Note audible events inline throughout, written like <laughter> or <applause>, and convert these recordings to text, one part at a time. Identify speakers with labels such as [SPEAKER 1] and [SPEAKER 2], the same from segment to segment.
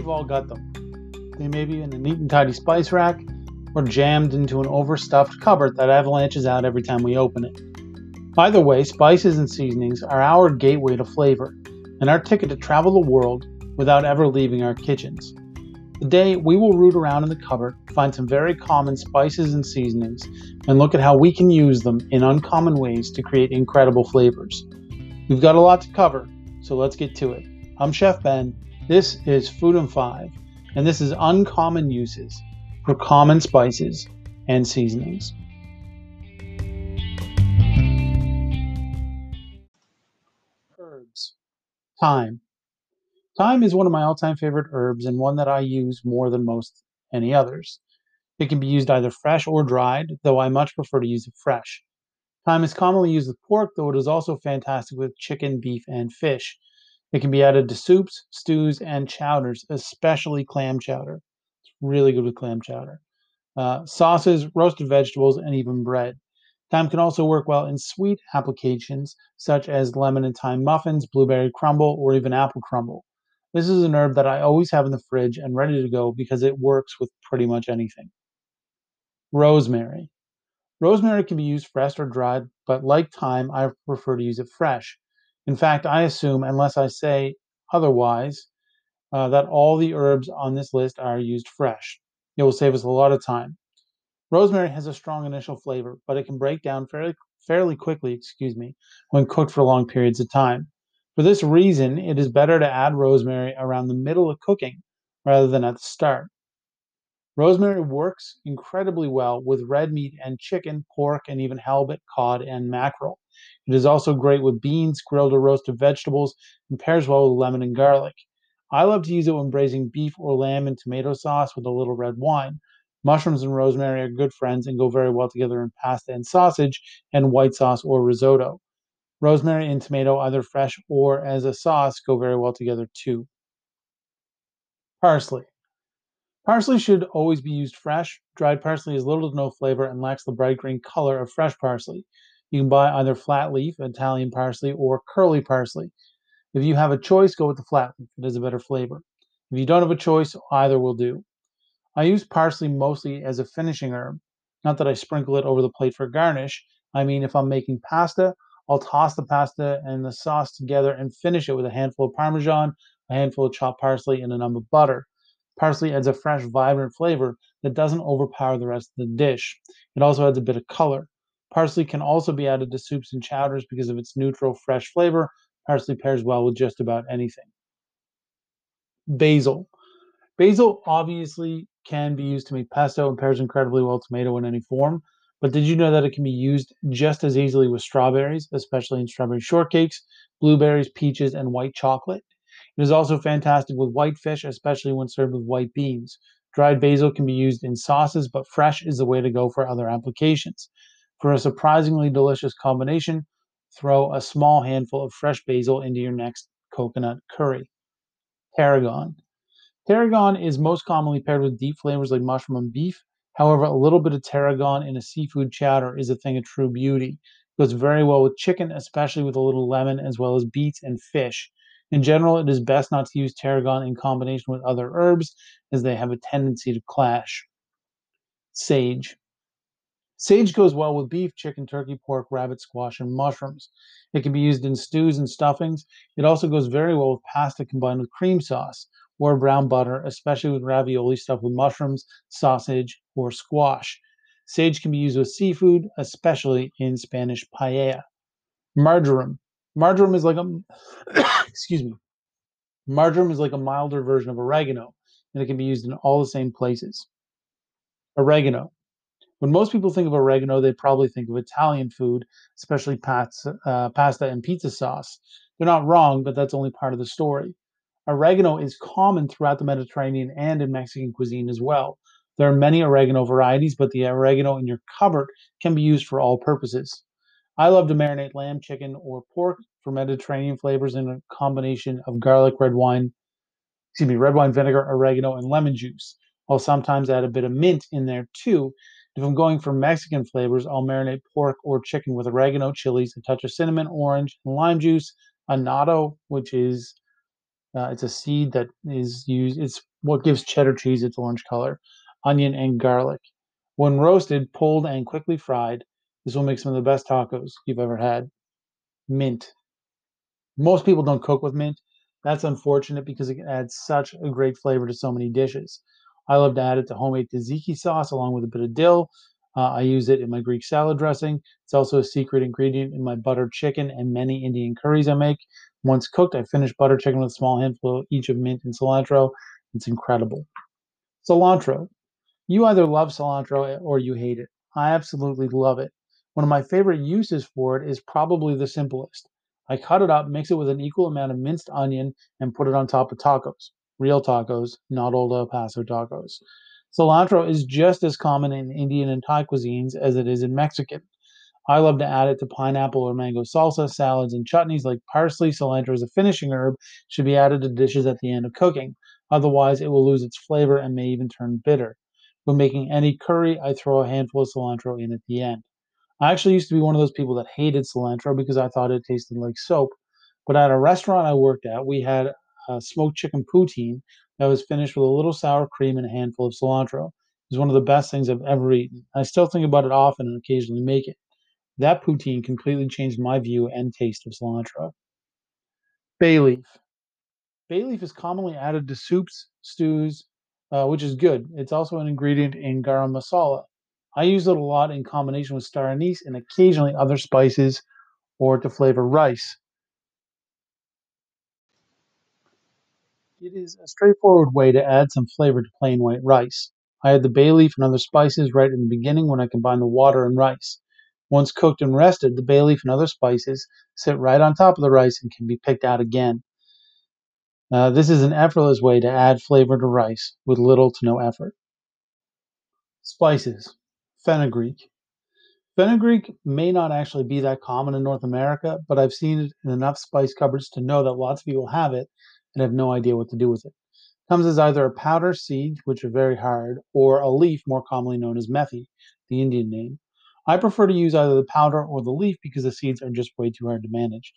[SPEAKER 1] we've all got them. They may be in a neat and tidy spice rack or jammed into an overstuffed cupboard that avalanches out every time we open it. Either way, spices and seasonings are our gateway to flavor and our ticket to travel the world without ever leaving our kitchens. Today, we will root around in the cupboard, find some very common spices and seasonings, and look at how we can use them in uncommon ways to create incredible flavors. We've got a lot to cover, so let's get to it. I'm Chef Ben. This is Food and Five, and this is uncommon uses for common spices and seasonings. Herbs. Thyme. Thyme is one of my all time favorite herbs and one that I use more than most any others. It can be used either fresh or dried, though I much prefer to use it fresh. Thyme is commonly used with pork, though it is also fantastic with chicken, beef, and fish. It can be added to soups, stews, and chowders, especially clam chowder. It's really good with clam chowder. Uh, sauces, roasted vegetables, and even bread. Thyme can also work well in sweet applications such as lemon and thyme muffins, blueberry crumble, or even apple crumble. This is an herb that I always have in the fridge and ready to go because it works with pretty much anything. Rosemary. Rosemary can be used fresh or dried, but like thyme, I prefer to use it fresh. In fact, I assume, unless I say otherwise, uh, that all the herbs on this list are used fresh. It will save us a lot of time. Rosemary has a strong initial flavor, but it can break down fairly, fairly quickly, excuse me, when cooked for long periods of time. For this reason, it is better to add rosemary around the middle of cooking rather than at the start. Rosemary works incredibly well with red meat and chicken, pork, and even halibut, cod, and mackerel. It is also great with beans, grilled or roasted vegetables, and pairs well with lemon and garlic. I love to use it when braising beef or lamb in tomato sauce with a little red wine. Mushrooms and rosemary are good friends and go very well together in pasta and sausage and white sauce or risotto. Rosemary and tomato, either fresh or as a sauce, go very well together too. Parsley. Parsley should always be used fresh. Dried parsley has little to no flavor and lacks the bright green color of fresh parsley. You can buy either flat leaf, Italian parsley, or curly parsley. If you have a choice, go with the flat leaf. It has a better flavor. If you don't have a choice, either will do. I use parsley mostly as a finishing herb. Not that I sprinkle it over the plate for garnish. I mean, if I'm making pasta, I'll toss the pasta and the sauce together and finish it with a handful of Parmesan, a handful of chopped parsley, and a number of butter. Parsley adds a fresh, vibrant flavor that doesn't overpower the rest of the dish. It also adds a bit of color. Parsley can also be added to soups and chowders because of its neutral, fresh flavor. Parsley pairs well with just about anything. Basil. Basil obviously can be used to make pesto and pairs incredibly well with tomato in any form. But did you know that it can be used just as easily with strawberries, especially in strawberry shortcakes, blueberries, peaches, and white chocolate? It is also fantastic with white fish, especially when served with white beans. Dried basil can be used in sauces, but fresh is the way to go for other applications. For a surprisingly delicious combination, throw a small handful of fresh basil into your next coconut curry. Tarragon. Tarragon is most commonly paired with deep flavors like mushroom and beef, However, a little bit of tarragon in a seafood chowder is a thing of true beauty. It goes very well with chicken, especially with a little lemon, as well as beets and fish. In general, it is best not to use tarragon in combination with other herbs, as they have a tendency to clash. Sage. Sage goes well with beef, chicken, turkey, pork, rabbit, squash, and mushrooms. It can be used in stews and stuffings. It also goes very well with pasta combined with cream sauce or brown butter, especially with ravioli stuffed with mushrooms, sausage, or squash. Sage can be used with seafood, especially in Spanish paella. Marjoram. Marjoram is like a <coughs> excuse me. Marjoram is like a milder version of oregano, and it can be used in all the same places. Oregano. When most people think of oregano, they probably think of Italian food, especially pasta, uh, pasta and pizza sauce. They're not wrong, but that's only part of the story. Oregano is common throughout the Mediterranean and in Mexican cuisine as well. There are many oregano varieties, but the oregano in your cupboard can be used for all purposes. I love to marinate lamb, chicken, or pork for Mediterranean flavors in a combination of garlic, red wine, excuse me, red wine vinegar, oregano, and lemon juice. I'll sometimes add a bit of mint in there too. If I'm going for Mexican flavors, I'll marinate pork or chicken with oregano, chilies, a touch of cinnamon, orange, and lime juice, annatto, which is Uh, it's a seed that is used, it's what gives cheddar cheese its orange color. Onion and garlic. When roasted, pulled, and quickly fried, this will make some of the best tacos you've ever had. Mint. Most people don't cook with mint. That's unfortunate because it adds such a great flavor to so many dishes. I love to add it to homemade tzatziki sauce along with a bit of dill. Uh, I use it in my Greek salad dressing. It's also a secret ingredient in my buttered chicken and many Indian curries I make. Once cooked, I finish butter chicken with a small handful each of mint and cilantro. It's incredible. Cilantro. You either love cilantro or you hate it. I absolutely love it. One of my favorite uses for it is probably the simplest. I cut it up, mix it with an equal amount of minced onion, and put it on top of tacos. Real tacos, not old El Paso tacos. Cilantro is just as common in Indian and Thai cuisines as it is in Mexican. I love to add it to pineapple or mango salsa, salads, and chutneys like parsley. Cilantro as a finishing herb should be added to dishes at the end of cooking. Otherwise, it will lose its flavor and may even turn bitter. When making any curry, I throw a handful of cilantro in at the end. I actually used to be one of those people that hated cilantro because I thought it tasted like soap. But at a restaurant I worked at, we had a smoked chicken poutine that was finished with a little sour cream and a handful of cilantro. It was one of the best things I've ever eaten. I still think about it often and occasionally make it. That poutine completely changed my view and taste of cilantro. Bay leaf. Bay leaf is commonly added to soups, stews, uh, which is good. It's also an ingredient in garam masala. I use it a lot in combination with star anise and occasionally other spices or to flavor rice. It is a straightforward way to add some flavor to plain white rice. I add the bay leaf and other spices right in the beginning when I combine the water and rice. Once cooked and rested, the bay leaf and other spices sit right on top of the rice and can be picked out again. Uh, this is an effortless way to add flavor to rice with little to no effort. Spices. Fenugreek. Fenugreek may not actually be that common in North America, but I've seen it in enough spice cupboards to know that lots of people have it and have no idea what to do with it. Comes as either a powder seed, which are very hard, or a leaf, more commonly known as methi, the Indian name. I prefer to use either the powder or the leaf because the seeds are just way too hard to manage.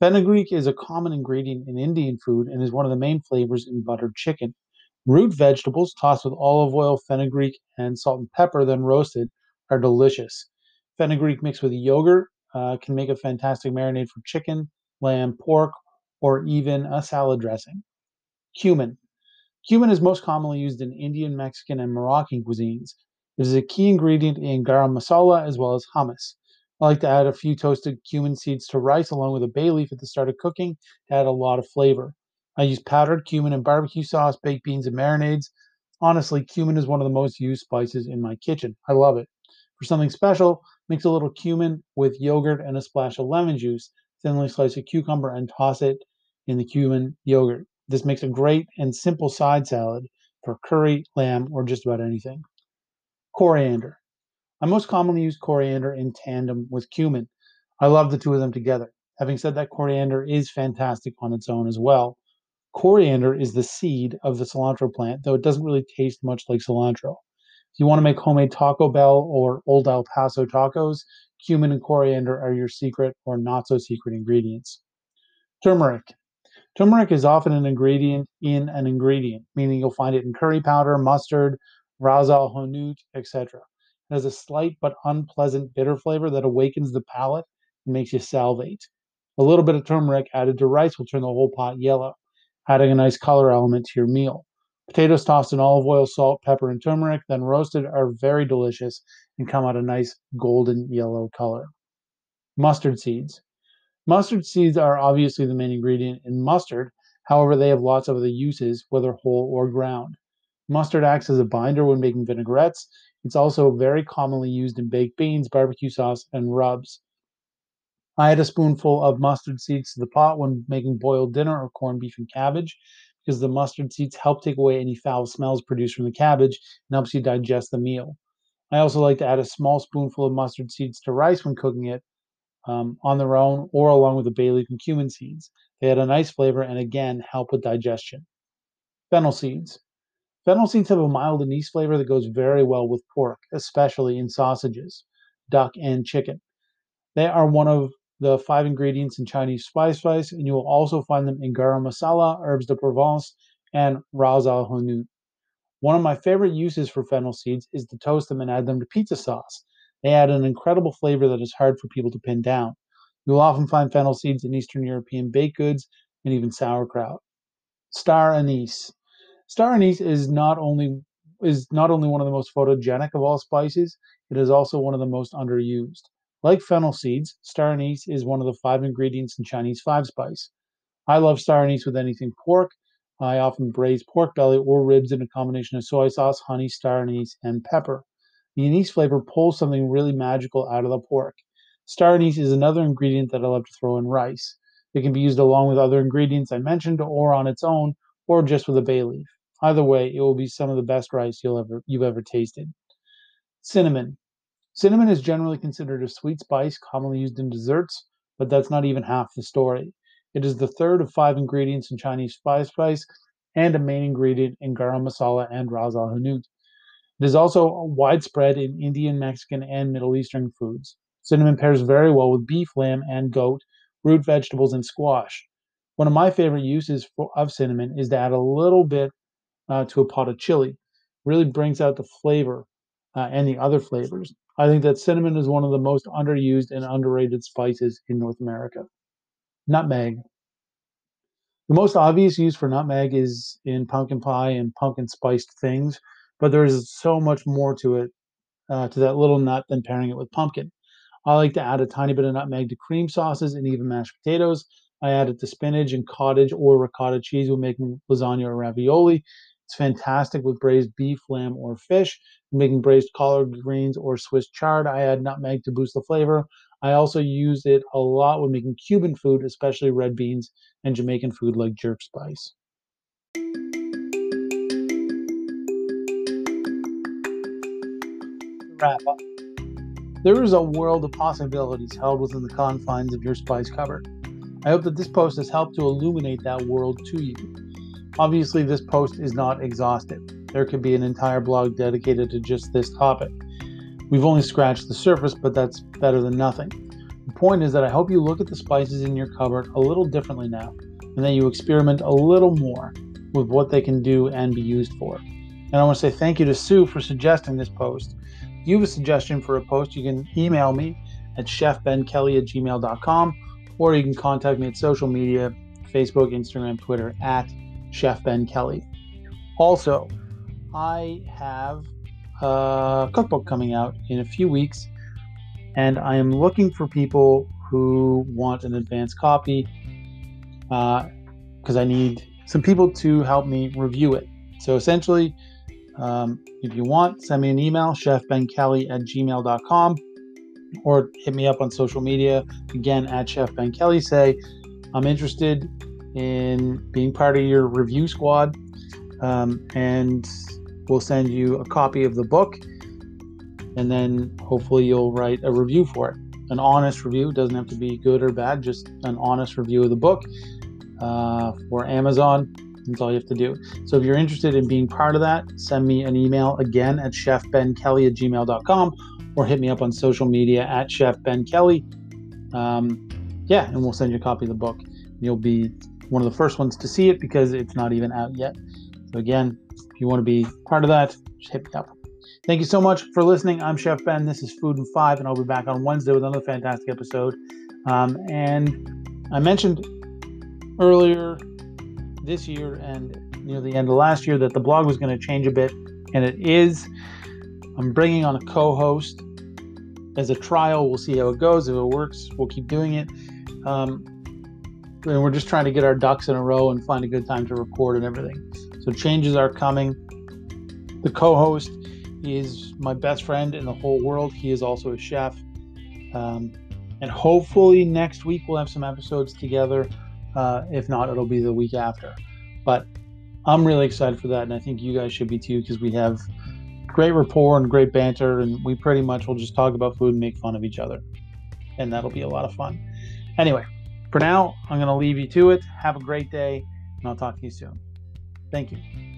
[SPEAKER 1] Fenugreek is a common ingredient in Indian food and is one of the main flavors in buttered chicken. Root vegetables tossed with olive oil, fenugreek, and salt and pepper, then roasted, are delicious. Fenugreek mixed with yogurt uh, can make a fantastic marinade for chicken, lamb, pork, or even a salad dressing. Cumin. Cumin is most commonly used in Indian, Mexican, and Moroccan cuisines. It is a key ingredient in garam masala as well as hummus. I like to add a few toasted cumin seeds to rice along with a bay leaf at the start of cooking to add a lot of flavor. I use powdered cumin in barbecue sauce, baked beans, and marinades. Honestly, cumin is one of the most used spices in my kitchen. I love it. For something special, mix a little cumin with yogurt and a splash of lemon juice. Thinly slice a cucumber and toss it in the cumin yogurt. This makes a great and simple side salad for curry, lamb, or just about anything. Coriander. I most commonly use coriander in tandem with cumin. I love the two of them together. Having said that, coriander is fantastic on its own as well. Coriander is the seed of the cilantro plant, though it doesn't really taste much like cilantro. If you want to make homemade Taco Bell or Old El Paso tacos, cumin and coriander are your secret or not so secret ingredients. Turmeric. Turmeric is often an ingredient in an ingredient, meaning you'll find it in curry powder, mustard, ras al hanout, etc. It has a slight but unpleasant bitter flavor that awakens the palate and makes you salivate. A little bit of turmeric added to rice will turn the whole pot yellow, adding a nice color element to your meal. Potatoes tossed in olive oil, salt, pepper, and turmeric, then roasted, are very delicious and come out a nice golden yellow color. Mustard seeds. Mustard seeds are obviously the main ingredient in mustard, however, they have lots of other uses, whether whole or ground. Mustard acts as a binder when making vinaigrettes. It's also very commonly used in baked beans, barbecue sauce, and rubs. I add a spoonful of mustard seeds to the pot when making boiled dinner or corned beef and cabbage because the mustard seeds help take away any foul smells produced from the cabbage and helps you digest the meal. I also like to add a small spoonful of mustard seeds to rice when cooking it um, on their own or along with the bay leaf and cumin seeds. They add a nice flavor and again help with digestion. Fennel seeds. Fennel seeds have a mild anise flavor that goes very well with pork, especially in sausages, duck, and chicken. They are one of the five ingredients in Chinese five spice, and you will also find them in garam masala, herbs de Provence, and ras al hanout. One of my favorite uses for fennel seeds is to toast them and add them to pizza sauce. They add an incredible flavor that is hard for people to pin down. You will often find fennel seeds in Eastern European baked goods and even sauerkraut. Star anise. Star anise is not only is not only one of the most photogenic of all spices, it is also one of the most underused. Like fennel seeds, star anise is one of the five ingredients in Chinese five spice. I love star anise with anything pork. I often braise pork belly or ribs in a combination of soy sauce, honey, star anise, and pepper. The anise flavor pulls something really magical out of the pork. Star anise is another ingredient that I love to throw in rice. It can be used along with other ingredients I mentioned, or on its own, or just with a bay leaf. Either way, it will be some of the best rice you'll ever you've ever tasted. Cinnamon. Cinnamon is generally considered a sweet spice commonly used in desserts, but that's not even half the story. It is the third of five ingredients in Chinese five spice and a main ingredient in garam masala and ras al hanout. It is also widespread in Indian, Mexican, and Middle Eastern foods. Cinnamon pairs very well with beef, lamb, and goat, root vegetables, and squash. One of my favorite uses for, of cinnamon is to add a little bit uh, to a pot of chili. Really brings out the flavor uh, and the other flavors. I think that cinnamon is one of the most underused and underrated spices in North America. Nutmeg. The most obvious use for nutmeg is in pumpkin pie and pumpkin spiced things, but there's so much more to it, uh, to that little nut than pairing it with pumpkin. I like to add a tiny bit of nutmeg to cream sauces and even mashed potatoes. I add it to spinach and cottage or ricotta cheese when making lasagna or ravioli. It's fantastic with braised beef, lamb, or fish. making braised collard greens or Swiss chard, I add nutmeg to boost the flavor. I also use it a lot when making Cuban food, especially red beans, and Jamaican food like jerk spice. Up. There is a world of possibilities held within the confines of your spice cupboard. I hope that this post has helped to illuminate that world to you. Obviously, this post is not exhaustive. There could be an entire blog dedicated to just this topic. We've only scratched the surface, but that's better than nothing. The point is that I hope you look at the spices in your cupboard a little differently now, and that you experiment a little more with what they can do and be used for. And I want to say thank you to Sue for suggesting this post. You have a suggestion for a post, you can email me at chefbenkelly at gmail.com or you can contact me at social media Facebook, Instagram, Twitter at Chef Ben Kelly. Also, I have a cookbook coming out in a few weeks, and I am looking for people who want an advance copy because uh, I need some people to help me review it. So essentially, um, if you want, send me an email, chefbenkelly at gmail.com, or hit me up on social media, again, at Chef Ben Kelly. Say, I'm interested in being part of your review squad. Um, and we'll send you a copy of the book. And then hopefully you'll write a review for it. An honest review it doesn't have to be good or bad, just an honest review of the book uh, for Amazon. That's all you have to do. So if you're interested in being part of that, send me an email again at chefbenkelly at gmail.com or hit me up on social media at chefbenkelly. Um, yeah, and we'll send you a copy of the book. You'll be one of the first ones to see it because it's not even out yet. So again, if you want to be part of that, just hit me up. Thank you so much for listening. I'm Chef Ben. This is Food and Five, and I'll be back on Wednesday with another fantastic episode. Um, and I mentioned earlier this year and near the end of last year that the blog was going to change a bit, and it is. I'm bringing on a co-host as a trial. We'll see how it goes. If it works, we'll keep doing it. Um, and we're just trying to get our ducks in a row and find a good time to record and everything. So changes are coming. The co-host is my best friend in the whole world. He is also a chef. Um, and hopefully next week we'll have some episodes together. Uh, if not, it'll be the week after. But I'm really excited for that, and I think you guys should be too because we have great rapport and great banter, and we pretty much will just talk about food and make fun of each other, and that'll be a lot of fun. Anyway, for now, I'm going to leave you to it. Have a great day, and I'll talk to you soon. Thank you.